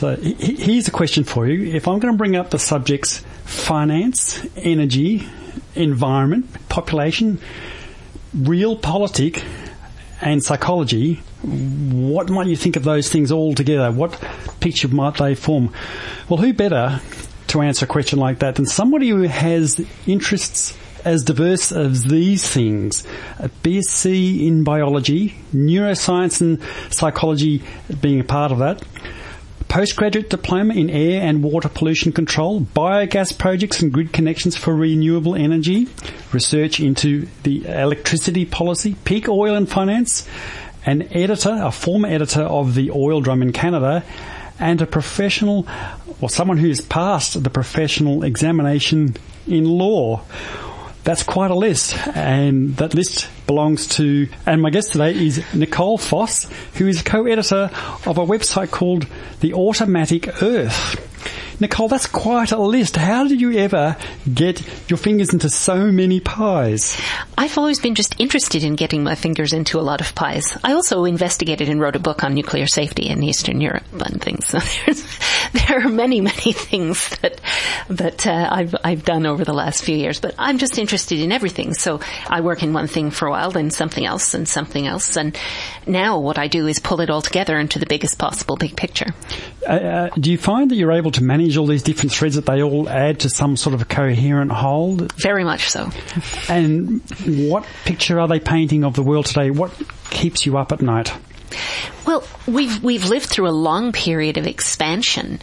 So here's a question for you. If I'm going to bring up the subjects finance, energy, environment, population, realpolitik, and psychology, what might you think of those things all together? What picture might they form? Well, who better to answer a question like that than somebody who has interests as diverse as these things. A BSc in biology, neuroscience and psychology being a part of that. Postgraduate diploma in air and water pollution control, biogas projects and grid connections for renewable energy, research into the electricity policy, peak oil and finance, an editor, a former editor of the Oil Drum in Canada, and a professional, or someone who has passed the professional examination in law. That's quite a list, and that list belongs to, and my guest today is Nicole Foss, who is co-editor of a website called The Automatic Earth. Nicole, that's quite a list. How did you ever get your fingers into so many pies? I've always been just interested in getting my fingers into a lot of pies. I also investigated and wrote a book on nuclear safety in Eastern Europe and things. So there are many, many things that that uh, I've I've done over the last few years. But I'm just interested in everything. So I work in one thing for a while, then something else, and something else, and now what I do is pull it all together into the biggest possible big picture. Uh, uh, do you find that you're able to manage all these different threads that they all add to some sort of a coherent whole? Very much so. And what picture are they painting of the world today? What keeps you up at night? Well, we've we've lived through a long period of expansion,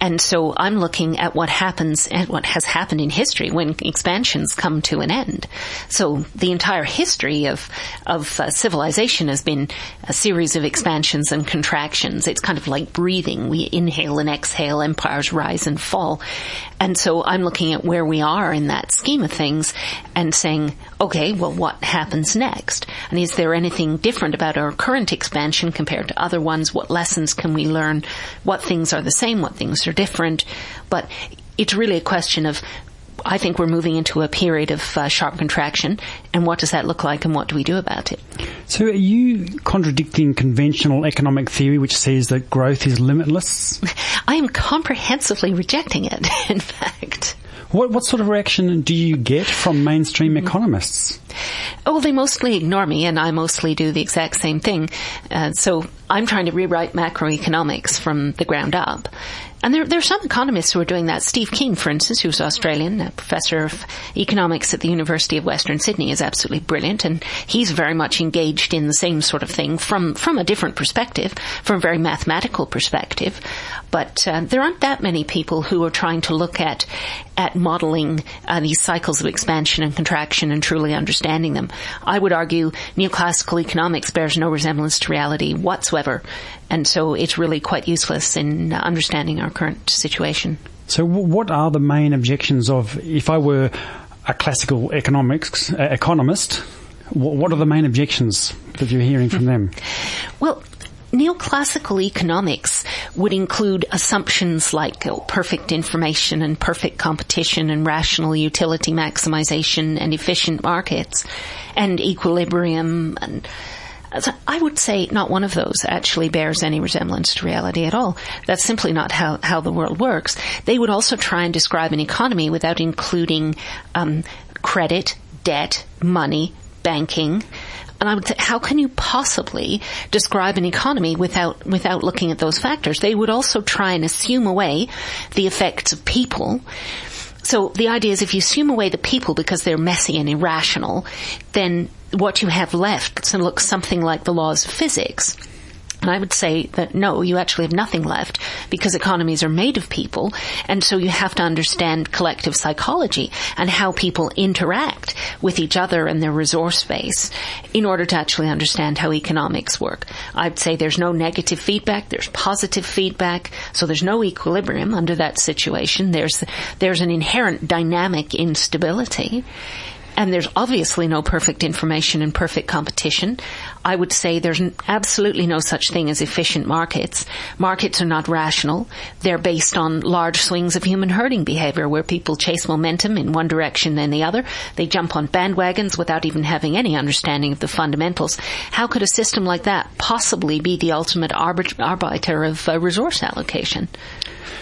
and so I'm looking at what happens and what has happened in history when expansions come to an end. So the entire history of of uh, civilization has been a series of expansions and contractions. It's kind of like breathing. We inhale and exhale, empires rise and fall. And so I'm looking at where we are in that scheme of things and saying, okay, well, what happens next? And is there anything different about our current expansion compared to other ones? What lessons can we learn? What things are the same? What things are different? But it's really a question of I think we're moving into a period of uh, sharp contraction, and what does that look like, and what do we do about it? So, are you contradicting conventional economic theory, which says that growth is limitless? I am comprehensively rejecting it. In fact. What, what sort of reaction do you get from mainstream mm-hmm. economists? Oh, they mostly ignore me, and I mostly do the exact same thing. Uh, so I'm trying to rewrite macroeconomics from the ground up. And there, there are some economists who are doing that. Steve Keen, for instance, who's Australian, a professor of economics at the University of Western Sydney, is absolutely brilliant, and he's very much engaged in the same sort of thing from from a different perspective, from a very mathematical perspective. But uh, there aren't that many people who are trying to look at at modeling uh, these cycles of expansion and contraction and truly understanding them. I would argue neoclassical economics bears no resemblance to reality whatsoever, and so it's really quite useless in understanding our current situation. So, what are the main objections of if I were a classical economics uh, economist? What are the main objections that you're hearing from them? Well, neoclassical economics would include assumptions like oh, perfect information and perfect competition and rational utility maximization and efficient markets and equilibrium and I would say not one of those actually bears any resemblance to reality at all. That's simply not how, how the world works. They would also try and describe an economy without including um, credit, debt, money, banking. And I would say, how can you possibly describe an economy without, without looking at those factors? They would also try and assume away the effects of people so the idea is if you assume away the people because they're messy and irrational, then what you have left looks something like the laws of physics. And I would say that no, you actually have nothing left because economies are made of people. And so you have to understand collective psychology and how people interact with each other and their resource base in order to actually understand how economics work. I'd say there's no negative feedback. There's positive feedback. So there's no equilibrium under that situation. There's, there's an inherent dynamic instability. And there's obviously no perfect information and perfect competition. I would say there's absolutely no such thing as efficient markets. Markets are not rational. They're based on large swings of human herding behavior where people chase momentum in one direction and the other. They jump on bandwagons without even having any understanding of the fundamentals. How could a system like that possibly be the ultimate arbiter of uh, resource allocation?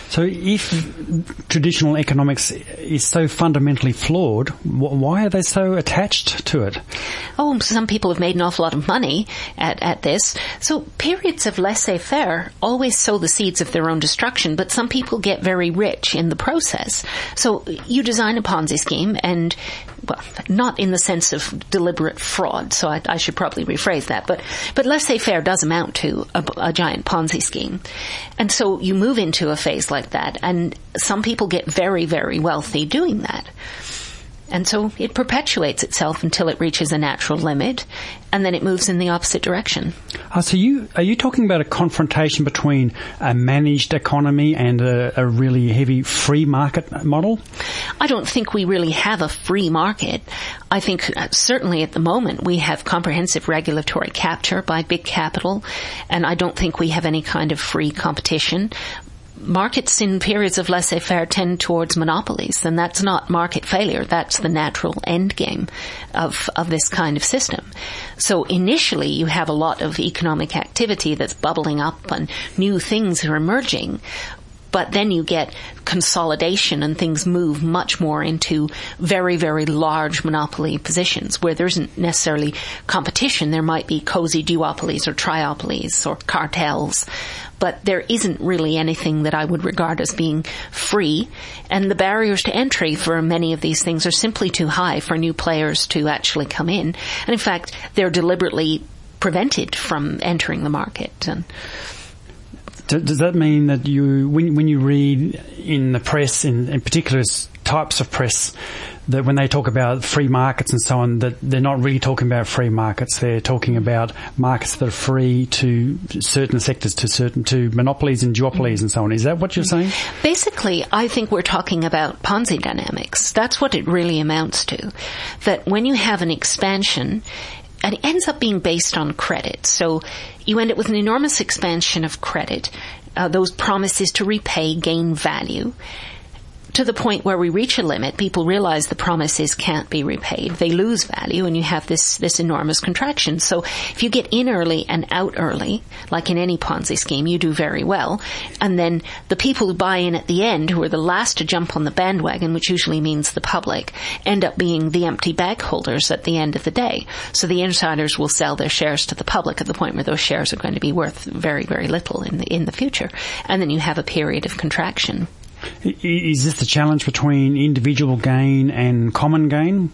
So if traditional economics is so fundamentally flawed, why are they so attached to it? Oh, some people have made an awful lot of money at, at this. So periods of laissez-faire always sow the seeds of their own destruction, but some people get very rich in the process. So you design a Ponzi scheme and well, not in the sense of deliberate fraud, so I, I should probably rephrase that, but, but laissez-faire does amount to a, a giant Ponzi scheme. And so you move into a phase like that, and some people get very, very wealthy doing that. And so it perpetuates itself until it reaches a natural limit, and then it moves in the opposite direction. Uh, so you are you talking about a confrontation between a managed economy and a, a, really heavy free market model? I don't think we really have a free market. I think uh, certainly at the moment we have comprehensive regulatory capture by big capital, and I don't think we have any kind of free competition markets in periods of laissez-faire tend towards monopolies, and that's not market failure. That's the natural end game of, of this kind of system. So initially you have a lot of economic activity that's bubbling up and new things are emerging, but then you get consolidation and things move much more into very, very large monopoly positions where there isn't necessarily competition. There might be cozy duopolies or triopolies or cartels but there isn't really anything that I would regard as being free. And the barriers to entry for many of these things are simply too high for new players to actually come in. And in fact, they're deliberately prevented from entering the market. And does that mean that you, when, when you read in the press, in, in particular types of press, that when they talk about free markets and so on, that they're not really talking about free markets. They're talking about markets that are free to certain sectors, to certain to monopolies and duopolies and so on. Is that what you're mm-hmm. saying? Basically, I think we're talking about Ponzi dynamics. That's what it really amounts to. That when you have an expansion, and it ends up being based on credit. So you end up with an enormous expansion of credit. Uh, those promises to repay gain value to the point where we reach a limit, people realize the promises can't be repaid. They lose value and you have this, this enormous contraction. So if you get in early and out early, like in any Ponzi scheme, you do very well. And then the people who buy in at the end, who are the last to jump on the bandwagon, which usually means the public, end up being the empty bag holders at the end of the day. So the insiders will sell their shares to the public at the point where those shares are going to be worth very, very little in the, in the future. And then you have a period of contraction. Is this the challenge between individual gain and common gain?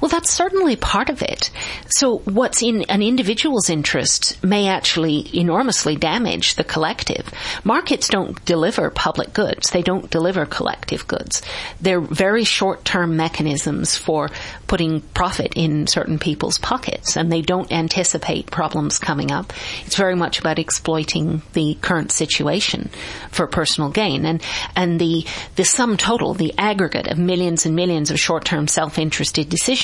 Well, that's certainly part of it. So what's in an individual's interest may actually enormously damage the collective. Markets don't deliver public goods. They don't deliver collective goods. They're very short-term mechanisms for putting profit in certain people's pockets and they don't anticipate problems coming up. It's very much about exploiting the current situation for personal gain and, and the, the sum total, the aggregate of millions and millions of short-term self-interested decisions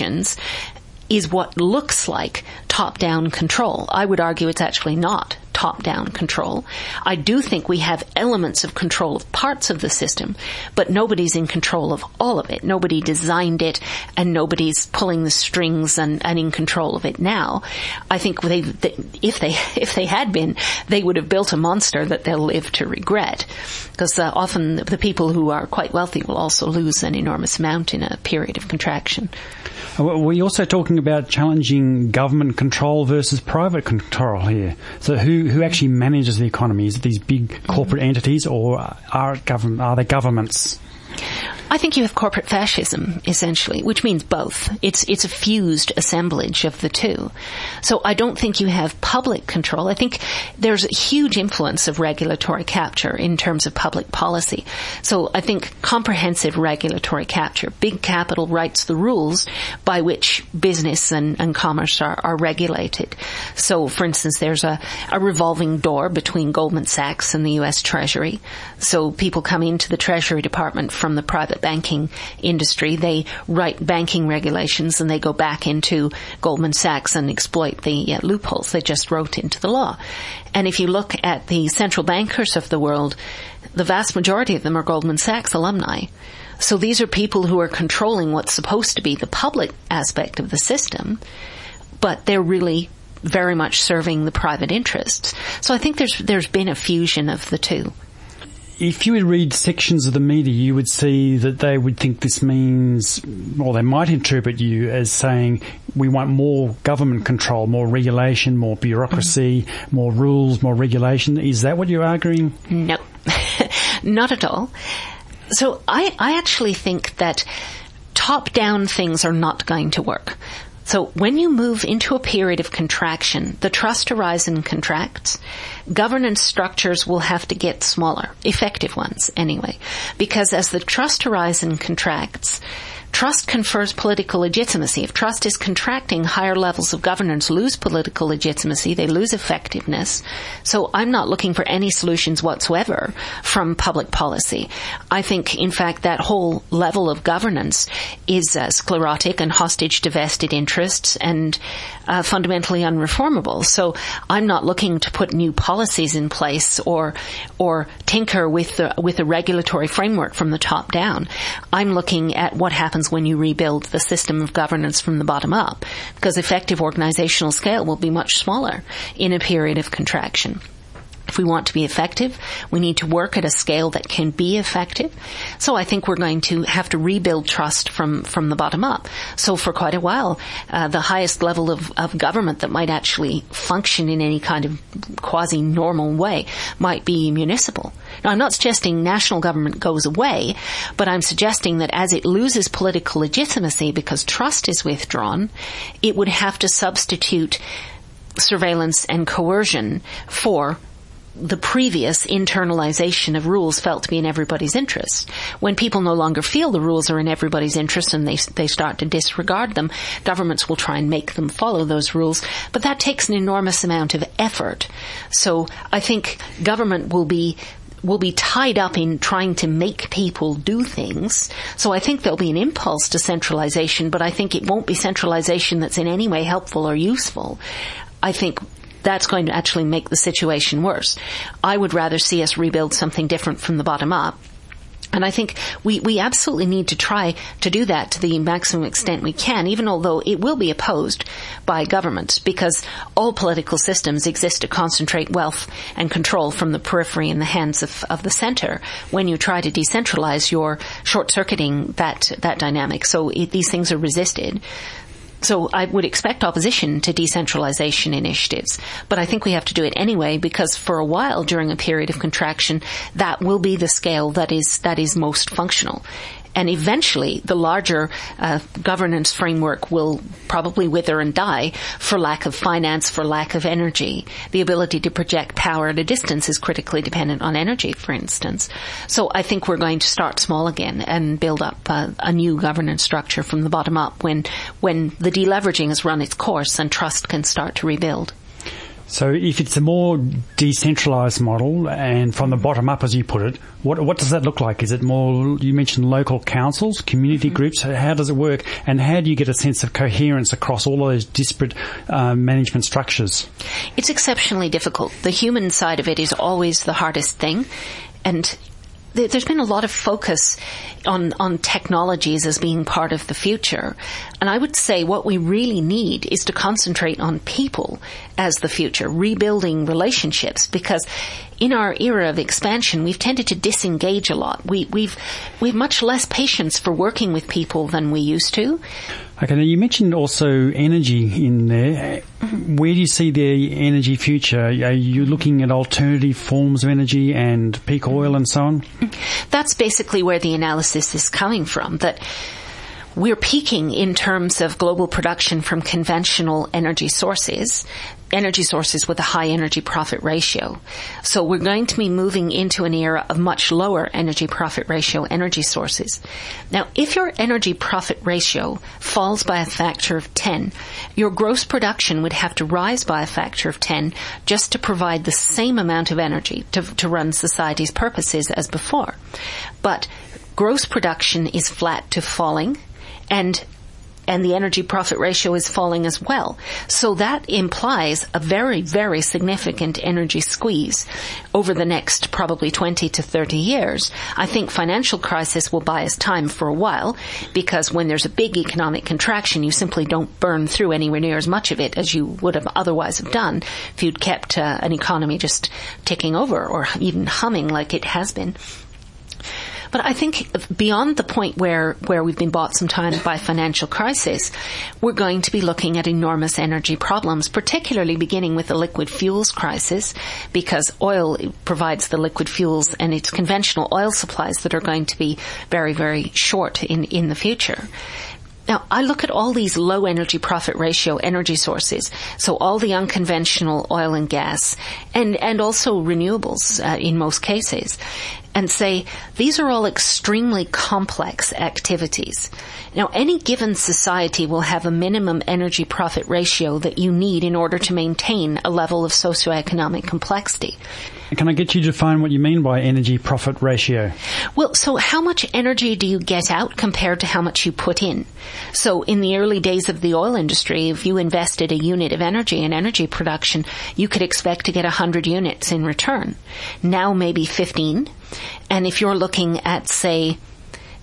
is what looks like top-down control. I would argue it's actually not top-down control. I do think we have elements of control of parts of the system, but nobody's in control of all of it. Nobody designed it and nobody's pulling the strings and, and in control of it now. I think they, they, if they, if they had been, they would have built a monster that they'll live to regret. Because uh, often the people who are quite wealthy will also lose an enormous amount in a period of contraction. We're also talking about challenging government control versus private control here. So who, who actually manages the economy? Is it these big corporate entities or are, are they governments? I think you have corporate fascism, essentially, which means both. It's, it's a fused assemblage of the two. So I don't think you have public control. I think there's a huge influence of regulatory capture in terms of public policy. So I think comprehensive regulatory capture, big capital writes the rules by which business and, and commerce are, are regulated. So for instance, there's a, a revolving door between Goldman Sachs and the US Treasury. So people come into the Treasury Department from the private banking industry. They write banking regulations and they go back into Goldman Sachs and exploit the uh, loopholes they just wrote into the law. And if you look at the central bankers of the world, the vast majority of them are Goldman Sachs alumni. So these are people who are controlling what's supposed to be the public aspect of the system, but they're really very much serving the private interests. So I think there's there's been a fusion of the two. If you would read sections of the media, you would see that they would think this means, or they might interpret you as saying we want more government control, more regulation, more bureaucracy, mm-hmm. more rules, more regulation. Is that what you're arguing? No, not at all. So I, I actually think that top down things are not going to work. So when you move into a period of contraction, the trust horizon contracts, governance structures will have to get smaller, effective ones anyway, because as the trust horizon contracts, Trust confers political legitimacy. If trust is contracting, higher levels of governance lose political legitimacy, they lose effectiveness. So I'm not looking for any solutions whatsoever from public policy. I think, in fact, that whole level of governance is uh, sclerotic and hostage to vested interests and uh, fundamentally unreformable. So I'm not looking to put new policies in place or or tinker with the with a regulatory framework from the top down. I'm looking at what happens happens when you rebuild the system of governance from the bottom up, because effective organizational scale will be much smaller in a period of contraction. If we want to be effective, we need to work at a scale that can be effective. So I think we're going to have to rebuild trust from, from the bottom up. So for quite a while, uh, the highest level of, of government that might actually function in any kind of quasi-normal way might be municipal. Now I'm not suggesting national government goes away, but I'm suggesting that as it loses political legitimacy because trust is withdrawn, it would have to substitute surveillance and coercion for the previous internalization of rules felt to be in everybody's interest. When people no longer feel the rules are in everybody's interest and they, they start to disregard them, governments will try and make them follow those rules, but that takes an enormous amount of effort. So I think government will be will be tied up in trying to make people do things. So I think there'll be an impulse to centralization, but I think it won't be centralization that's in any way helpful or useful. I think that's going to actually make the situation worse. I would rather see us rebuild something different from the bottom up. And I think we, we absolutely need to try to do that to the maximum extent we can, even although it will be opposed by governments, because all political systems exist to concentrate wealth and control from the periphery in the hands of, of the center. When you try to decentralize, you're short-circuiting that, that dynamic. So it, these things are resisted. So I would expect opposition to decentralization initiatives, but I think we have to do it anyway because for a while during a period of contraction, that will be the scale that is that is most functional and eventually the larger uh, governance framework will probably wither and die for lack of finance, for lack of energy. The ability to project power at a distance is critically dependent on energy, for instance. So I think we're going to start small again and build up uh, a new governance structure from the bottom up when when the deleveraging has run its course and trust can start to rebuild. So if it's a more decentralized model and from the bottom up, as you put it, what, what does that look like? Is it more, you mentioned local councils, community mm-hmm. groups, how does it work? And how do you get a sense of coherence across all of those disparate uh, management structures? It's exceptionally difficult. The human side of it is always the hardest thing. And there's been a lot of focus on, on technologies as being part of the future. And I would say what we really need is to concentrate on people as the future, rebuilding relationships because in our era of expansion, we've tended to disengage a lot. We, we've, we have much less patience for working with people than we used to. Okay, now you mentioned also energy in there. Where do you see the energy future? Are you looking at alternative forms of energy and peak oil and so on? That's basically where the analysis is coming from, that we're peaking in terms of global production from conventional energy sources energy sources with a high energy profit ratio. So we're going to be moving into an era of much lower energy profit ratio energy sources. Now, if your energy profit ratio falls by a factor of 10, your gross production would have to rise by a factor of 10 just to provide the same amount of energy to, to run society's purposes as before. But gross production is flat to falling and and the energy profit ratio is falling as well. So that implies a very, very significant energy squeeze over the next probably 20 to 30 years. I think financial crisis will buy us time for a while because when there's a big economic contraction, you simply don't burn through anywhere near as much of it as you would have otherwise have done if you'd kept uh, an economy just ticking over or even humming like it has been. But I think beyond the point where, where we've been bought some time by financial crisis, we're going to be looking at enormous energy problems, particularly beginning with the liquid fuels crisis, because oil provides the liquid fuels and it's conventional oil supplies that are going to be very, very short in, in the future. Now, I look at all these low energy profit ratio energy sources. So all the unconventional oil and gas and, and also renewables uh, in most cases and say these are all extremely complex activities. Now, any given society will have a minimum energy profit ratio that you need in order to maintain a level of socioeconomic complexity. Can I get you to define what you mean by energy profit ratio? Well, so how much energy do you get out compared to how much you put in? So in the early days of the oil industry, if you invested a unit of energy in energy production, you could expect to get 100 units in return. Now maybe 15. And if you're looking at, say,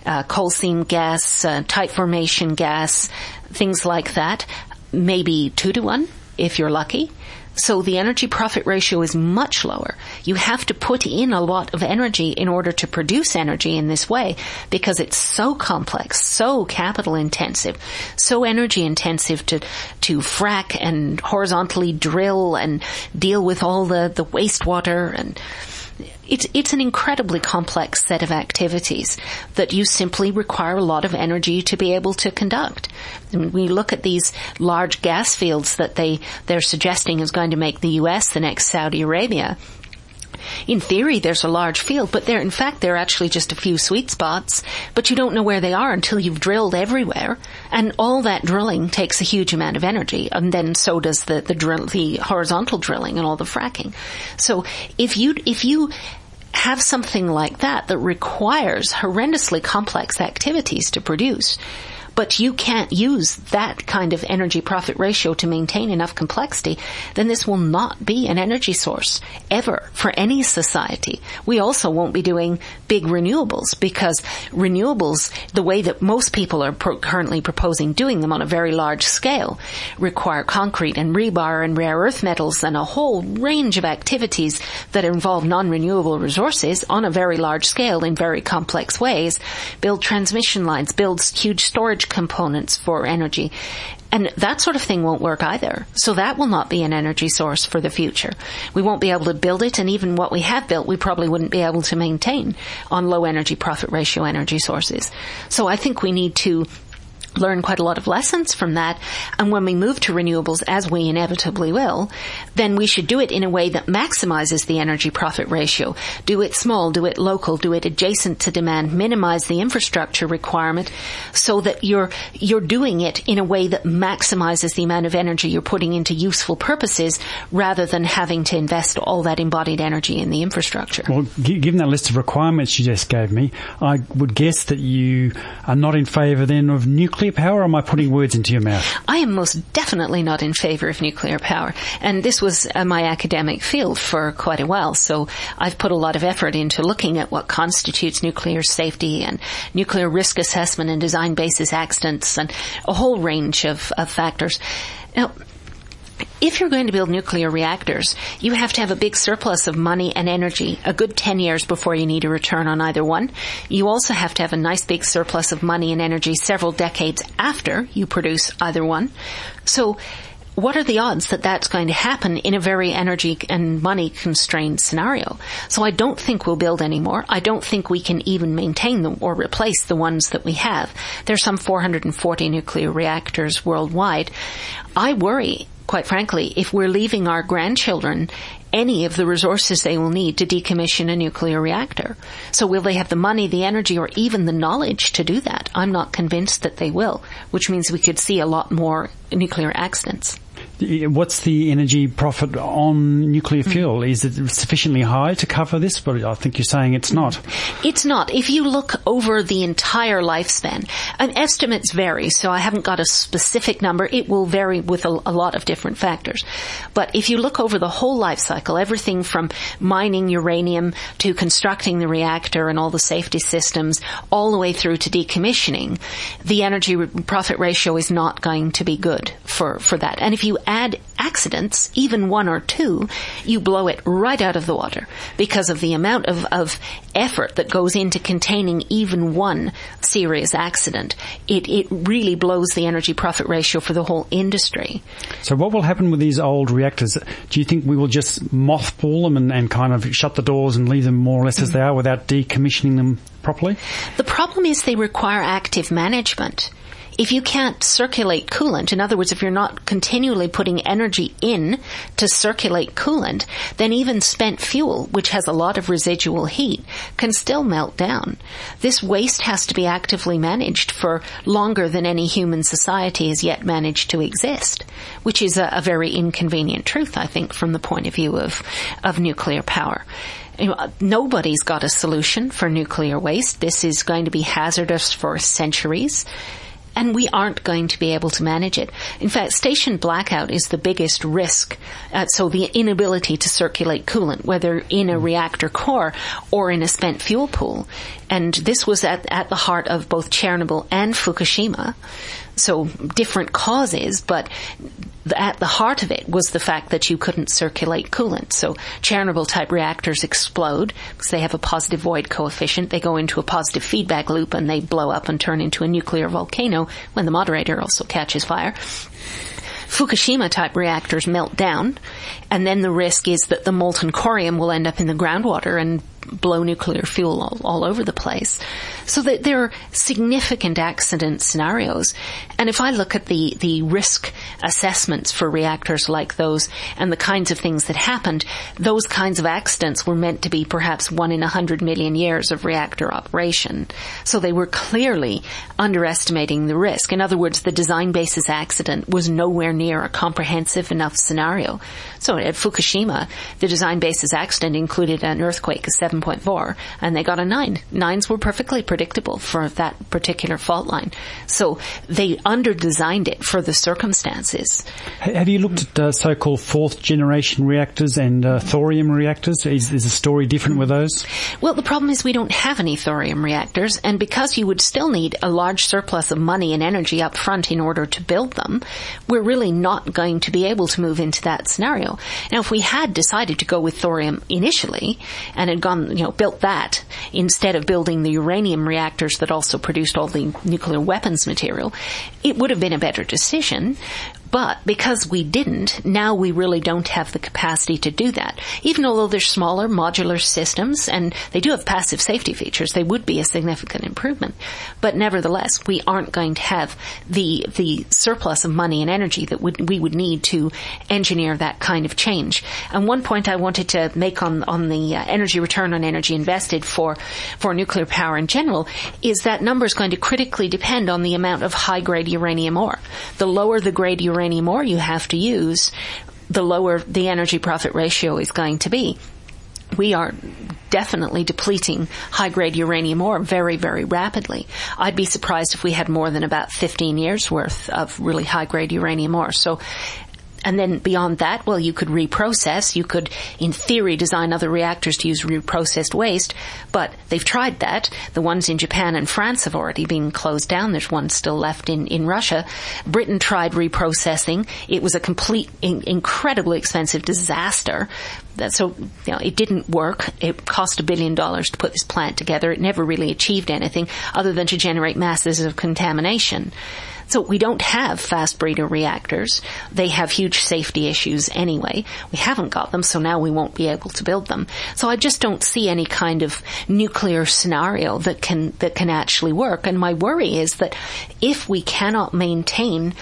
uh, coal seam gas, uh, tight formation gas, things like that, maybe two to one if you're lucky. So the energy profit ratio is much lower. You have to put in a lot of energy in order to produce energy in this way because it's so complex, so capital intensive, so energy intensive to, to frack and horizontally drill and deal with all the, the wastewater and it's, it's an incredibly complex set of activities that you simply require a lot of energy to be able to conduct. And you look at these large gas fields that they, they're suggesting is going to make the US the next Saudi Arabia, in theory, there's a large field, but there, in fact, there are actually just a few sweet spots, but you don't know where they are until you've drilled everywhere. And all that drilling takes a huge amount of energy, and then so does the, the drill, the horizontal drilling and all the fracking. So if you, if you have something like that that requires horrendously complex activities to produce, but you can't use that kind of energy profit ratio to maintain enough complexity, then this will not be an energy source ever for any society. We also won't be doing big renewables because renewables, the way that most people are pro- currently proposing doing them on a very large scale, require concrete and rebar and rare earth metals and a whole range of activities that involve non-renewable resources on a very large scale in very complex ways, build transmission lines, build huge storage components for energy. And that sort of thing won't work either. So that will not be an energy source for the future. We won't be able to build it and even what we have built we probably wouldn't be able to maintain on low energy profit ratio energy sources. So I think we need to learn quite a lot of lessons from that. And when we move to renewables, as we inevitably will, then we should do it in a way that maximizes the energy profit ratio. Do it small, do it local, do it adjacent to demand, minimize the infrastructure requirement so that you're, you're doing it in a way that maximizes the amount of energy you're putting into useful purposes rather than having to invest all that embodied energy in the infrastructure. Well, given that list of requirements you just gave me, I would guess that you are not in favour then of nuclear nuclear power or am I putting words into your mouth? I am most definitely not in favor of nuclear power. And this was uh, my academic field for quite a while. So I've put a lot of effort into looking at what constitutes nuclear safety and nuclear risk assessment and design basis accidents and a whole range of, of factors. Now, if you're going to build nuclear reactors, you have to have a big surplus of money and energy a good 10 years before you need a return on either one. You also have to have a nice big surplus of money and energy several decades after you produce either one. So what are the odds that that's going to happen in a very energy and money constrained scenario? So I don't think we'll build anymore. I don't think we can even maintain them or replace the ones that we have. There's some 440 nuclear reactors worldwide. I worry quite frankly, if we're leaving our grandchildren any of the resources they will need to decommission a nuclear reactor. So will they have the money, the energy, or even the knowledge to do that? I'm not convinced that they will, which means we could see a lot more nuclear accidents. What's the energy profit on nuclear fuel? Mm. Is it sufficiently high to cover this? But I think you're saying it's not. It's not. If you look over the entire lifespan, and estimates vary, so I haven't got a specific number. It will vary with a, a lot of different factors. But if you look over the whole life cycle, everything from mining uranium to constructing the reactor and all the safety systems, all the way through to decommissioning, the energy profit ratio is not going to be good for, for that. And if you add accidents, even one or two, you blow it right out of the water because of the amount of, of effort that goes into containing even one serious accident. It, it really blows the energy profit ratio for the whole industry. So what will happen with these old reactors? Do you think we will just mothball them and, and kind of shut the doors and leave them more or less mm-hmm. as they are without decommissioning them properly? The problem is they require active management if you can't circulate coolant, in other words, if you're not continually putting energy in to circulate coolant, then even spent fuel, which has a lot of residual heat, can still melt down. This waste has to be actively managed for longer than any human society has yet managed to exist, which is a, a very inconvenient truth, I think, from the point of view of, of nuclear power. Nobody's got a solution for nuclear waste. This is going to be hazardous for centuries and we aren't going to be able to manage it. In fact, station blackout is the biggest risk. Uh, so the inability to circulate coolant, whether in a reactor core or in a spent fuel pool. And this was at, at the heart of both Chernobyl and Fukushima. So different causes, but at the heart of it was the fact that you couldn't circulate coolant. So Chernobyl type reactors explode because they have a positive void coefficient. They go into a positive feedback loop and they blow up and turn into a nuclear volcano when the moderator also catches fire. Fukushima type reactors melt down, and then the risk is that the molten corium will end up in the groundwater and blow nuclear fuel all, all, over the place. So that there are significant accident scenarios. And if I look at the, the risk assessments for reactors like those and the kinds of things that happened, those kinds of accidents were meant to be perhaps one in a hundred million years of reactor operation. So they were clearly underestimating the risk. In other words, the design basis accident was nowhere near a comprehensive enough scenario. So at Fukushima, the design basis accident included an earthquake of 7.4 and they got a 9. Nines were perfectly predictable for that particular fault line. So they under-designed it for the circumstances. Have you looked at uh, so-called fourth generation reactors and uh, thorium reactors? Is, is the story different with those? Well, the problem is we don't have any thorium reactors and because you would still need a large surplus of money and energy up front in order to build them, we're really not going to be able to move into that scenario. Now, if we had decided to go with thorium initially and had gone you know, built that instead of building the uranium reactors that also produced all the nuclear weapons material, it would have been a better decision. But because we didn't, now we really don't have the capacity to do that. Even although they're smaller modular systems and they do have passive safety features, they would be a significant improvement. But nevertheless, we aren't going to have the, the surplus of money and energy that would, we would need to engineer that kind of change. And one point I wanted to make on, on the uh, energy return on energy invested for, for nuclear power in general is that number is going to critically depend on the amount of high grade uranium ore. The lower the grade uranium anymore you have to use, the lower the energy profit ratio is going to be. We are definitely depleting high grade uranium ore very, very rapidly. I'd be surprised if we had more than about 15 years worth of really high grade uranium ore. So and then beyond that, well, you could reprocess. You could, in theory, design other reactors to use reprocessed waste, but they've tried that. The ones in Japan and France have already been closed down. There's one still left in, in Russia. Britain tried reprocessing. It was a complete, in, incredibly expensive disaster. That, so, you know, it didn't work. It cost a billion dollars to put this plant together. It never really achieved anything other than to generate masses of contamination. So we don't have fast breeder reactors. They have huge safety issues anyway. We haven't got them, so now we won't be able to build them. So I just don't see any kind of nuclear scenario that can, that can actually work. And my worry is that if we cannot maintain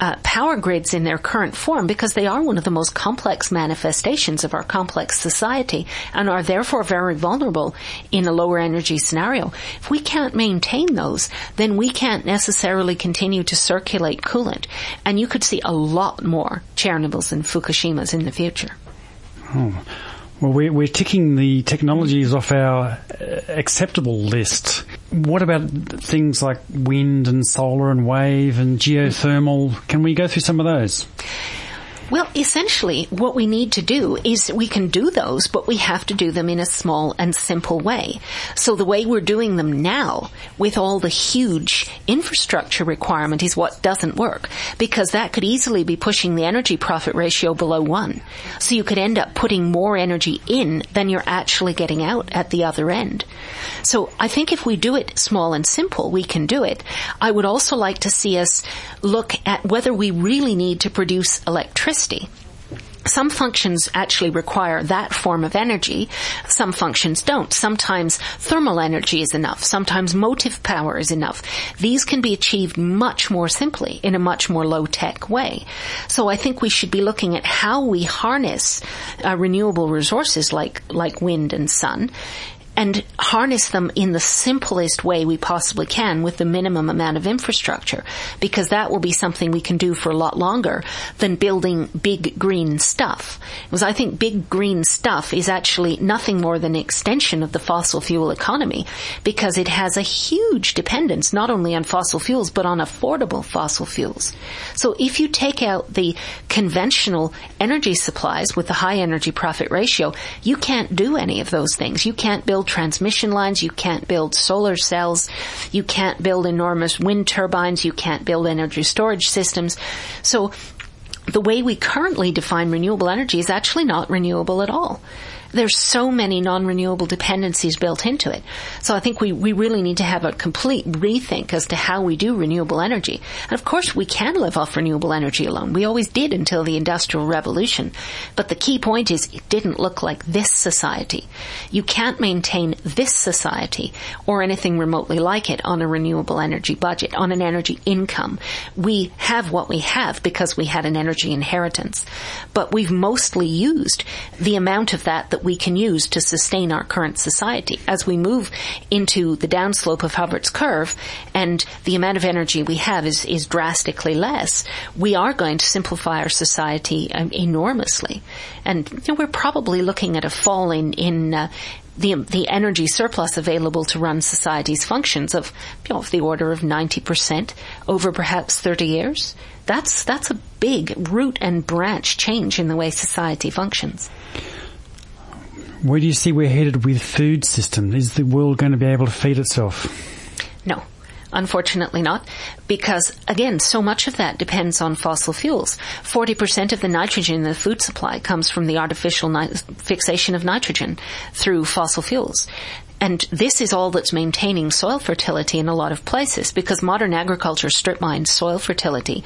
uh, power grids in their current form because they are one of the most complex manifestations of our complex society and are therefore very vulnerable in a lower energy scenario. If we can't maintain those, then we can't necessarily continue to circulate coolant. And you could see a lot more Chernobyls and Fukushimas in the future. Oh. Well, we're, we're ticking the technologies off our uh, acceptable list. What about things like wind and solar and wave and geothermal? Can we go through some of those? Well, essentially, what we need to do is we can do those, but we have to do them in a small and simple way. So the way we're doing them now, with all the huge infrastructure requirement, is what doesn't work, because that could easily be pushing the energy profit ratio below one. So you could end up putting more energy in than you're actually getting out at the other end. So I think if we do it small and simple, we can do it. I would also like to see us look at whether we really need to produce electricity some functions actually require that form of energy. Some functions don't. Sometimes thermal energy is enough. Sometimes motive power is enough. These can be achieved much more simply in a much more low tech way. So I think we should be looking at how we harness uh, renewable resources like, like wind and sun and harness them in the simplest way we possibly can with the minimum amount of infrastructure because that will be something we can do for a lot longer than building big green stuff. Because I think big green stuff is actually nothing more than an extension of the fossil fuel economy because it has a huge dependence not only on fossil fuels but on affordable fossil fuels. So if you take out the conventional energy supplies with the high energy profit ratio, you can't do any of those things. You can't build transmission lines. You can't build solar cells. You can't build enormous wind turbines. You can't build energy storage systems. So the way we currently define renewable energy is actually not renewable at all there's so many non-renewable dependencies built into it. So I think we, we really need to have a complete rethink as to how we do renewable energy. And of course we can live off renewable energy alone. We always did until the industrial revolution. But the key point is it didn't look like this society. You can't maintain this society or anything remotely like it on a renewable energy budget, on an energy income. We have what we have because we had an energy inheritance. But we've mostly used the amount of that that that we can use to sustain our current society. As we move into the downslope of Hubbert's curve and the amount of energy we have is, is drastically less, we are going to simplify our society um, enormously. And you know, we're probably looking at a fall in, in uh, the, the energy surplus available to run society's functions of, you know, of the order of 90% over perhaps 30 years. That's, that's a big root and branch change in the way society functions. Where do you see we're headed with food system? Is the world going to be able to feed itself? No. Unfortunately not, because again, so much of that depends on fossil fuels. 40% of the nitrogen in the food supply comes from the artificial ni- fixation of nitrogen through fossil fuels. And this is all that's maintaining soil fertility in a lot of places because modern agriculture strip mines soil fertility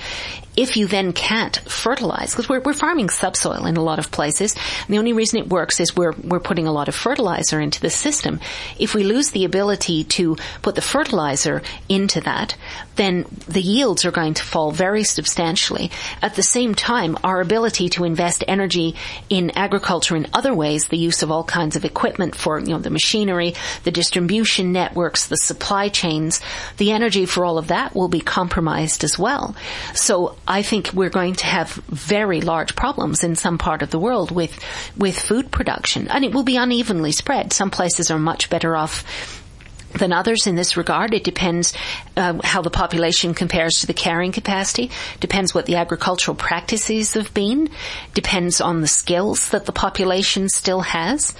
if you then can't fertilize, because we're, we're farming subsoil in a lot of places, the only reason it works is we're, we're putting a lot of fertilizer into the system. If we lose the ability to put the fertilizer into that, then the yields are going to fall very substantially. At the same time, our ability to invest energy in agriculture in other ways, the use of all kinds of equipment for, you know, the machinery, the distribution networks, the supply chains, the energy for all of that will be compromised as well. So I think we're going to have very large problems in some part of the world with, with food production. And it will be unevenly spread. Some places are much better off than others in this regard. It depends uh, how the population compares to the carrying capacity. Depends what the agricultural practices have been. Depends on the skills that the population still has.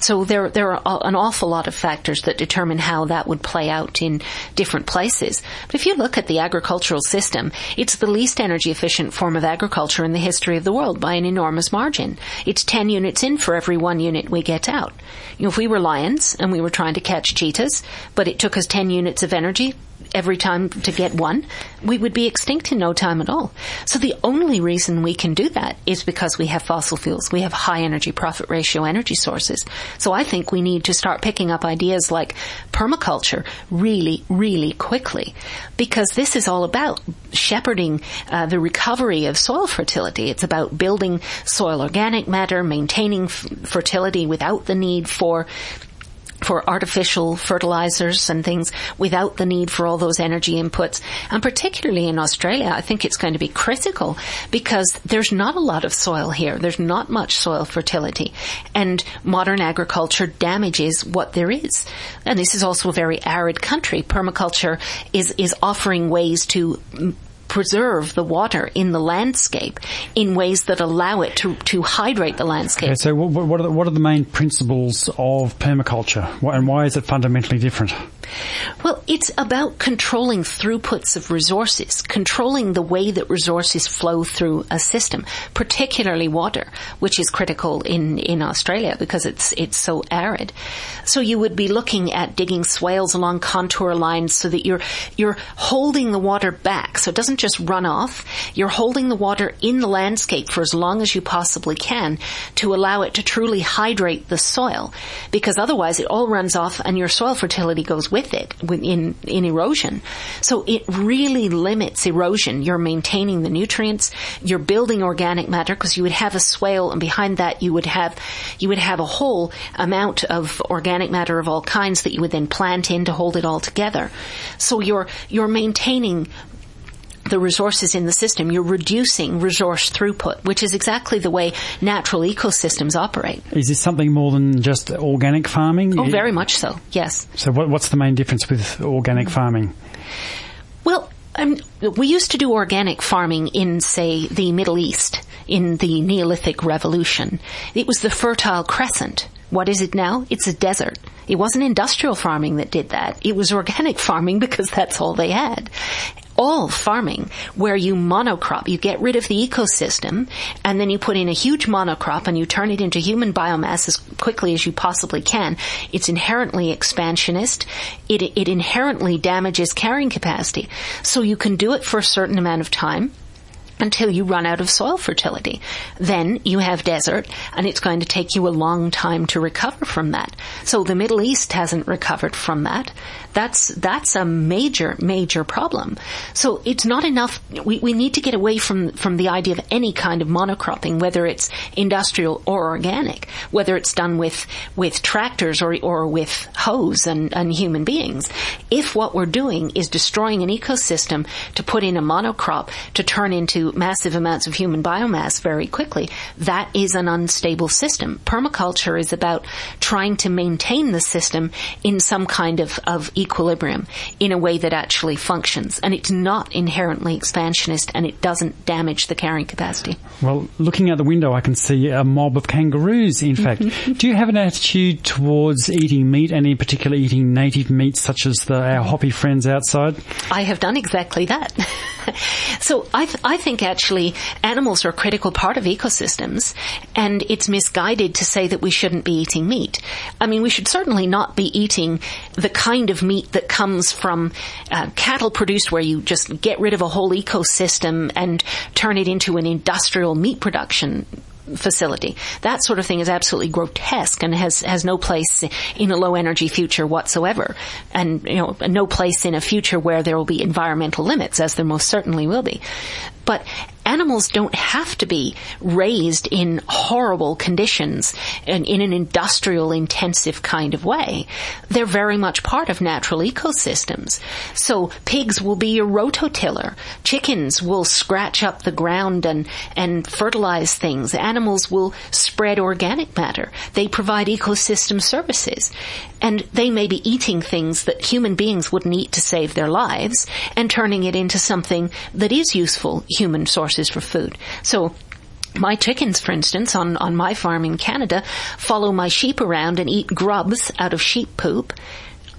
So there, there are an awful lot of factors that determine how that would play out in different places. But if you look at the agricultural system, it's the least energy efficient form of agriculture in the history of the world by an enormous margin. It's 10 units in for every one unit we get out. You know, if we were lions and we were trying to catch cheetahs, but it took us 10 units of energy, every time to get one, we would be extinct in no time at all. So the only reason we can do that is because we have fossil fuels. We have high energy profit ratio energy sources. So I think we need to start picking up ideas like permaculture really, really quickly because this is all about shepherding uh, the recovery of soil fertility. It's about building soil organic matter, maintaining f- fertility without the need for for artificial fertilizers and things without the need for all those energy inputs. And particularly in Australia, I think it's going to be critical because there's not a lot of soil here. There's not much soil fertility and modern agriculture damages what there is. And this is also a very arid country. Permaculture is, is offering ways to preserve the water in the landscape in ways that allow it to, to hydrate the landscape. Okay, so what, are the, what are the main principles of permaculture and why is it fundamentally different? Well, it's about controlling throughputs of resources, controlling the way that resources flow through a system, particularly water, which is critical in, in Australia because it's, it's so arid. So you would be looking at digging swales along contour lines so that you're, you're holding the water back. So it doesn't just run off. You're holding the water in the landscape for as long as you possibly can to allow it to truly hydrate the soil because otherwise it all runs off and your soil fertility goes with with it in, in erosion. So it really limits erosion. You're maintaining the nutrients, you're building organic matter because you would have a swale and behind that you would have, you would have a whole amount of organic matter of all kinds that you would then plant in to hold it all together. So you're, you're maintaining the resources in the system, you're reducing resource throughput, which is exactly the way natural ecosystems operate. Is this something more than just organic farming? Oh, very much so, yes. So what, what's the main difference with organic farming? Well, um, we used to do organic farming in, say, the Middle East in the Neolithic Revolution. It was the Fertile Crescent. What is it now? It's a desert. It wasn't industrial farming that did that. It was organic farming because that's all they had all farming where you monocrop. You get rid of the ecosystem and then you put in a huge monocrop and you turn it into human biomass as quickly as you possibly can. It's inherently expansionist. It, it inherently damages carrying capacity. So you can do it for a certain amount of time until you run out of soil fertility. Then you have desert and it's going to take you a long time to recover from that. So the Middle East hasn't recovered from that. That's, that's a major, major problem. So it's not enough. We, we need to get away from, from the idea of any kind of monocropping, whether it's industrial or organic, whether it's done with, with tractors or, or with hoes and, and human beings. If what we're doing is destroying an ecosystem to put in a monocrop to turn into massive amounts of human biomass very quickly, that is an unstable system. Permaculture is about trying to maintain the system in some kind of, of equilibrium in a way that actually functions. And it's not inherently expansionist and it doesn't damage the carrying capacity. Well, looking out the window, I can see a mob of kangaroos, in fact. Do you have an attitude towards eating meat and in particular eating native meats such as the, our hoppy friends outside? I have done exactly that. so I, th- I think actually animals are a critical part of ecosystems and it's misguided to say that we shouldn't be eating meat. I mean, we should certainly not be eating the kind of meat that comes from uh, cattle produced where you just get rid of a whole ecosystem and turn it into an industrial meat production facility. That sort of thing is absolutely grotesque and has, has no place in a low energy future whatsoever. And, you know, no place in a future where there will be environmental limits, as there most certainly will be. But animals don't have to be raised in horrible conditions and in an industrial intensive kind of way. They're very much part of natural ecosystems. So pigs will be a rototiller. Chickens will scratch up the ground and, and fertilize things. Animals will spread organic matter. They provide ecosystem services. And they may be eating things that human beings wouldn't eat to save their lives and turning it into something that is useful human sources for food. So my chickens, for instance, on, on my farm in Canada, follow my sheep around and eat grubs out of sheep poop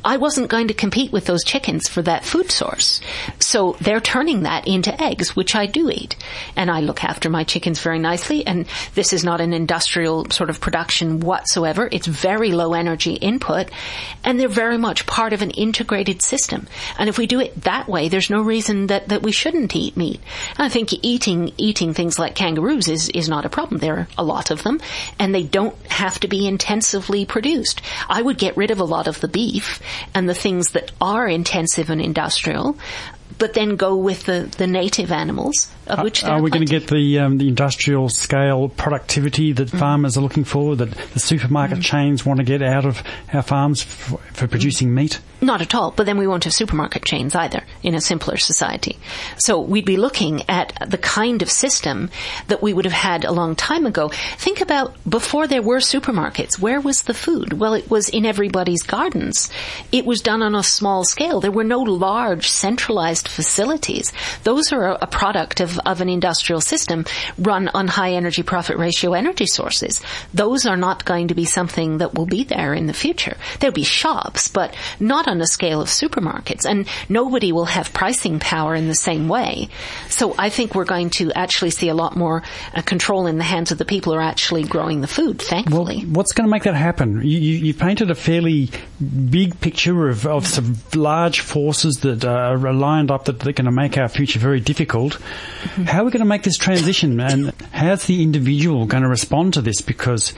I wasn't going to compete with those chickens for that food source. So they're turning that into eggs, which I do eat. And I look after my chickens very nicely. And this is not an industrial sort of production whatsoever. It's very low energy input. And they're very much part of an integrated system. And if we do it that way, there's no reason that, that we shouldn't eat meat. I think eating, eating things like kangaroos is, is not a problem. There are a lot of them and they don't have to be intensively produced. I would get rid of a lot of the beef and the things that are intensive and industrial but then go with the, the native animals, are, are we going to get the um, the industrial scale productivity that mm. farmers are looking for, that the supermarket mm. chains want to get out of our farms for, for producing mm. meat? Not at all, but then we won't have supermarket chains either in a simpler society. So we'd be looking at the kind of system that we would have had a long time ago. Think about before there were supermarkets, where was the food? Well, it was in everybody's gardens. It was done on a small scale. There were no large centralized facilities. Those are a product of, of an industrial system run on high energy profit ratio energy sources. Those are not going to be something that will be there in the future. There'll be shops, but not on a scale of supermarkets and nobody will have pricing power in the same way. So I think we're going to actually see a lot more uh, control in the hands of the people who are actually growing the food, thankfully. Well, what's going to make that happen? You, you, you painted a fairly big picture of, of some large forces that are lined up that they're going to make our future very difficult. How are we going to make this transition and how's the individual going to respond to this? Because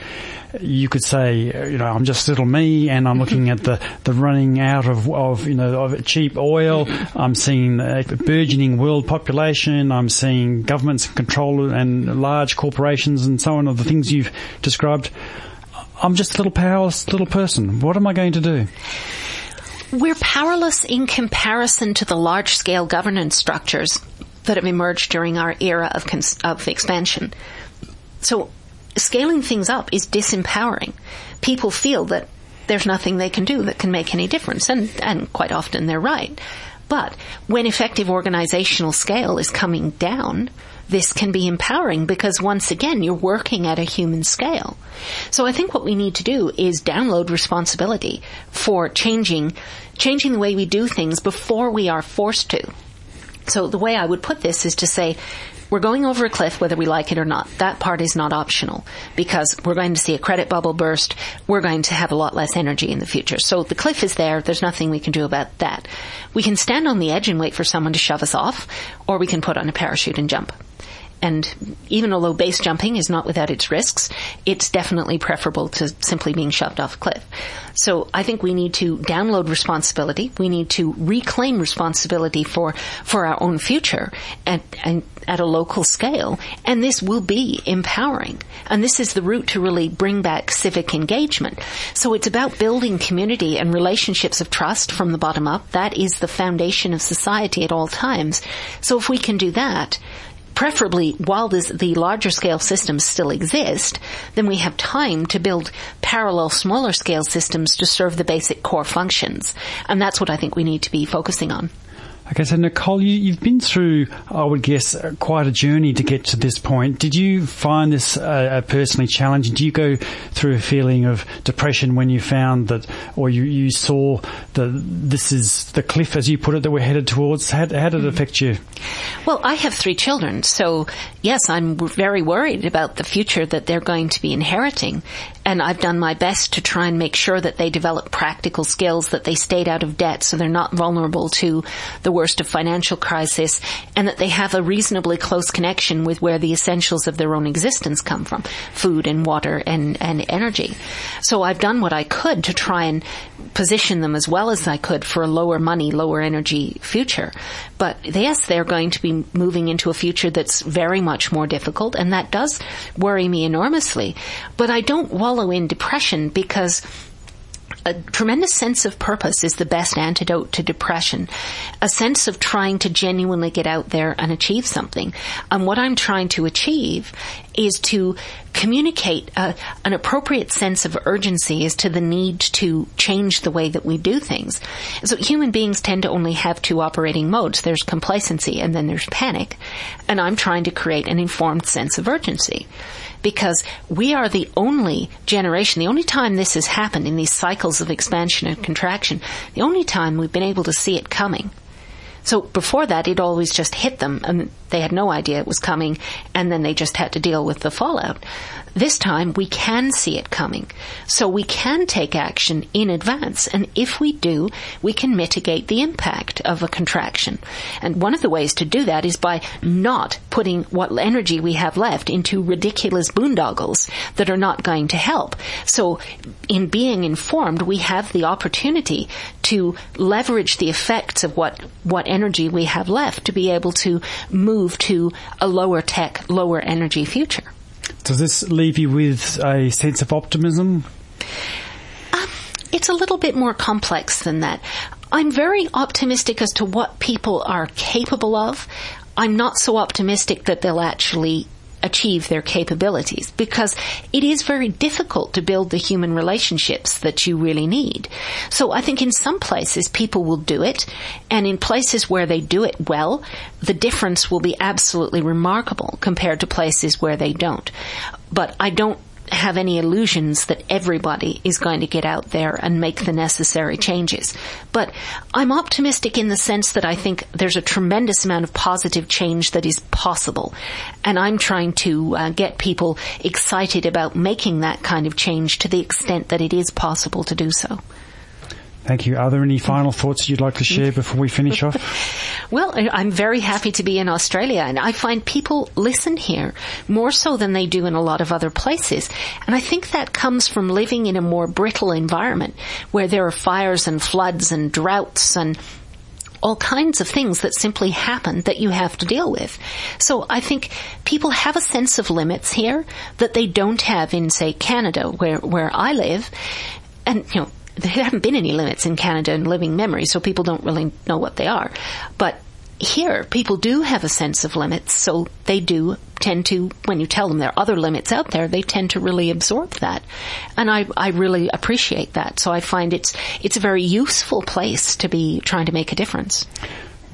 you could say, you know, I'm just little me and I'm looking at the, the running out of, of, you know, of cheap oil. I'm seeing a burgeoning world population. I'm seeing governments control and large corporations and so on of the things you've described. I'm just a little powerless little person. What am I going to do? We're powerless in comparison to the large scale governance structures that have emerged during our era of, cons- of expansion. So scaling things up is disempowering. People feel that there's nothing they can do that can make any difference, and, and quite often they're right. But when effective organizational scale is coming down, this can be empowering because once again, you're working at a human scale. So I think what we need to do is download responsibility for changing, changing the way we do things before we are forced to. So the way I would put this is to say, we're going over a cliff whether we like it or not. That part is not optional because we're going to see a credit bubble burst. We're going to have a lot less energy in the future. So the cliff is there. There's nothing we can do about that. We can stand on the edge and wait for someone to shove us off or we can put on a parachute and jump. And even although base jumping is not without its risks, it's definitely preferable to simply being shoved off a cliff. So I think we need to download responsibility. We need to reclaim responsibility for, for our own future and, and at a local scale. And this will be empowering. And this is the route to really bring back civic engagement. So it's about building community and relationships of trust from the bottom up. That is the foundation of society at all times. So if we can do that, preferably while this, the larger scale systems still exist, then we have time to build parallel smaller scale systems to serve the basic core functions. And that's what I think we need to be focusing on. Okay, so Nicole, you, have been through, I would guess, quite a journey to get to this point. Did you find this uh, personally challenging? Did you go through a feeling of depression when you found that, or you, you saw that this is the cliff, as you put it, that we're headed towards? How, how did it affect you? Well, I have three children, so yes, I'm very worried about the future that they're going to be inheriting and I've done my best to try and make sure that they develop practical skills, that they stayed out of debt so they're not vulnerable to the worst of financial crisis, and that they have a reasonably close connection with where the essentials of their own existence come from, food and water and, and energy. So I've done what I could to try and position them as well as I could for a lower money, lower energy future. But yes, they're going to be moving into a future that's very much more difficult, and that does worry me enormously. But I don't wallow in depression because a tremendous sense of purpose is the best antidote to depression. A sense of trying to genuinely get out there and achieve something. And what I'm trying to achieve is to communicate a, an appropriate sense of urgency as to the need to change the way that we do things. So human beings tend to only have two operating modes. There's complacency and then there's panic. And I'm trying to create an informed sense of urgency because we are the only generation, the only time this has happened in these cycles of expansion and contraction, the only time we've been able to see it coming. So before that, it always just hit them and they had no idea it was coming and then they just had to deal with the fallout. This time we can see it coming. So we can take action in advance. And if we do, we can mitigate the impact of a contraction. And one of the ways to do that is by not putting what energy we have left into ridiculous boondoggles that are not going to help. So in being informed, we have the opportunity to leverage the effects of what, what energy we have left to be able to move to a lower tech, lower energy future. Does this leave you with a sense of optimism? Um, it's a little bit more complex than that. I'm very optimistic as to what people are capable of. I'm not so optimistic that they'll actually achieve their capabilities because it is very difficult to build the human relationships that you really need. So I think in some places people will do it and in places where they do it well, the difference will be absolutely remarkable compared to places where they don't. But I don't have any illusions that everybody is going to get out there and make the necessary changes. But I'm optimistic in the sense that I think there's a tremendous amount of positive change that is possible. And I'm trying to uh, get people excited about making that kind of change to the extent that it is possible to do so. Thank you. Are there any final thoughts you'd like to share before we finish off? well, I'm very happy to be in Australia and I find people listen here more so than they do in a lot of other places. And I think that comes from living in a more brittle environment where there are fires and floods and droughts and all kinds of things that simply happen that you have to deal with. So I think people have a sense of limits here that they don't have in, say, Canada, where, where I live. And, you know, there haven't been any limits in Canada in living memory, so people don't really know what they are. But here, people do have a sense of limits, so they do tend to, when you tell them there are other limits out there, they tend to really absorb that. And I, I really appreciate that. So I find it's, it's a very useful place to be trying to make a difference.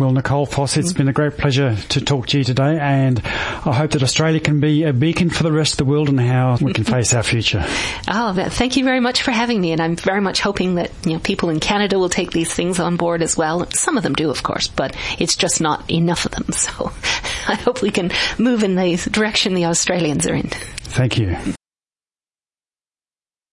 Well, Nicole Foss, it's mm. been a great pleasure to talk to you today, and I hope that Australia can be a beacon for the rest of the world and how we can face our future. Oh, thank you very much for having me, and I'm very much hoping that you know people in Canada will take these things on board as well. Some of them do, of course, but it's just not enough of them. So I hope we can move in the direction the Australians are in. Thank you.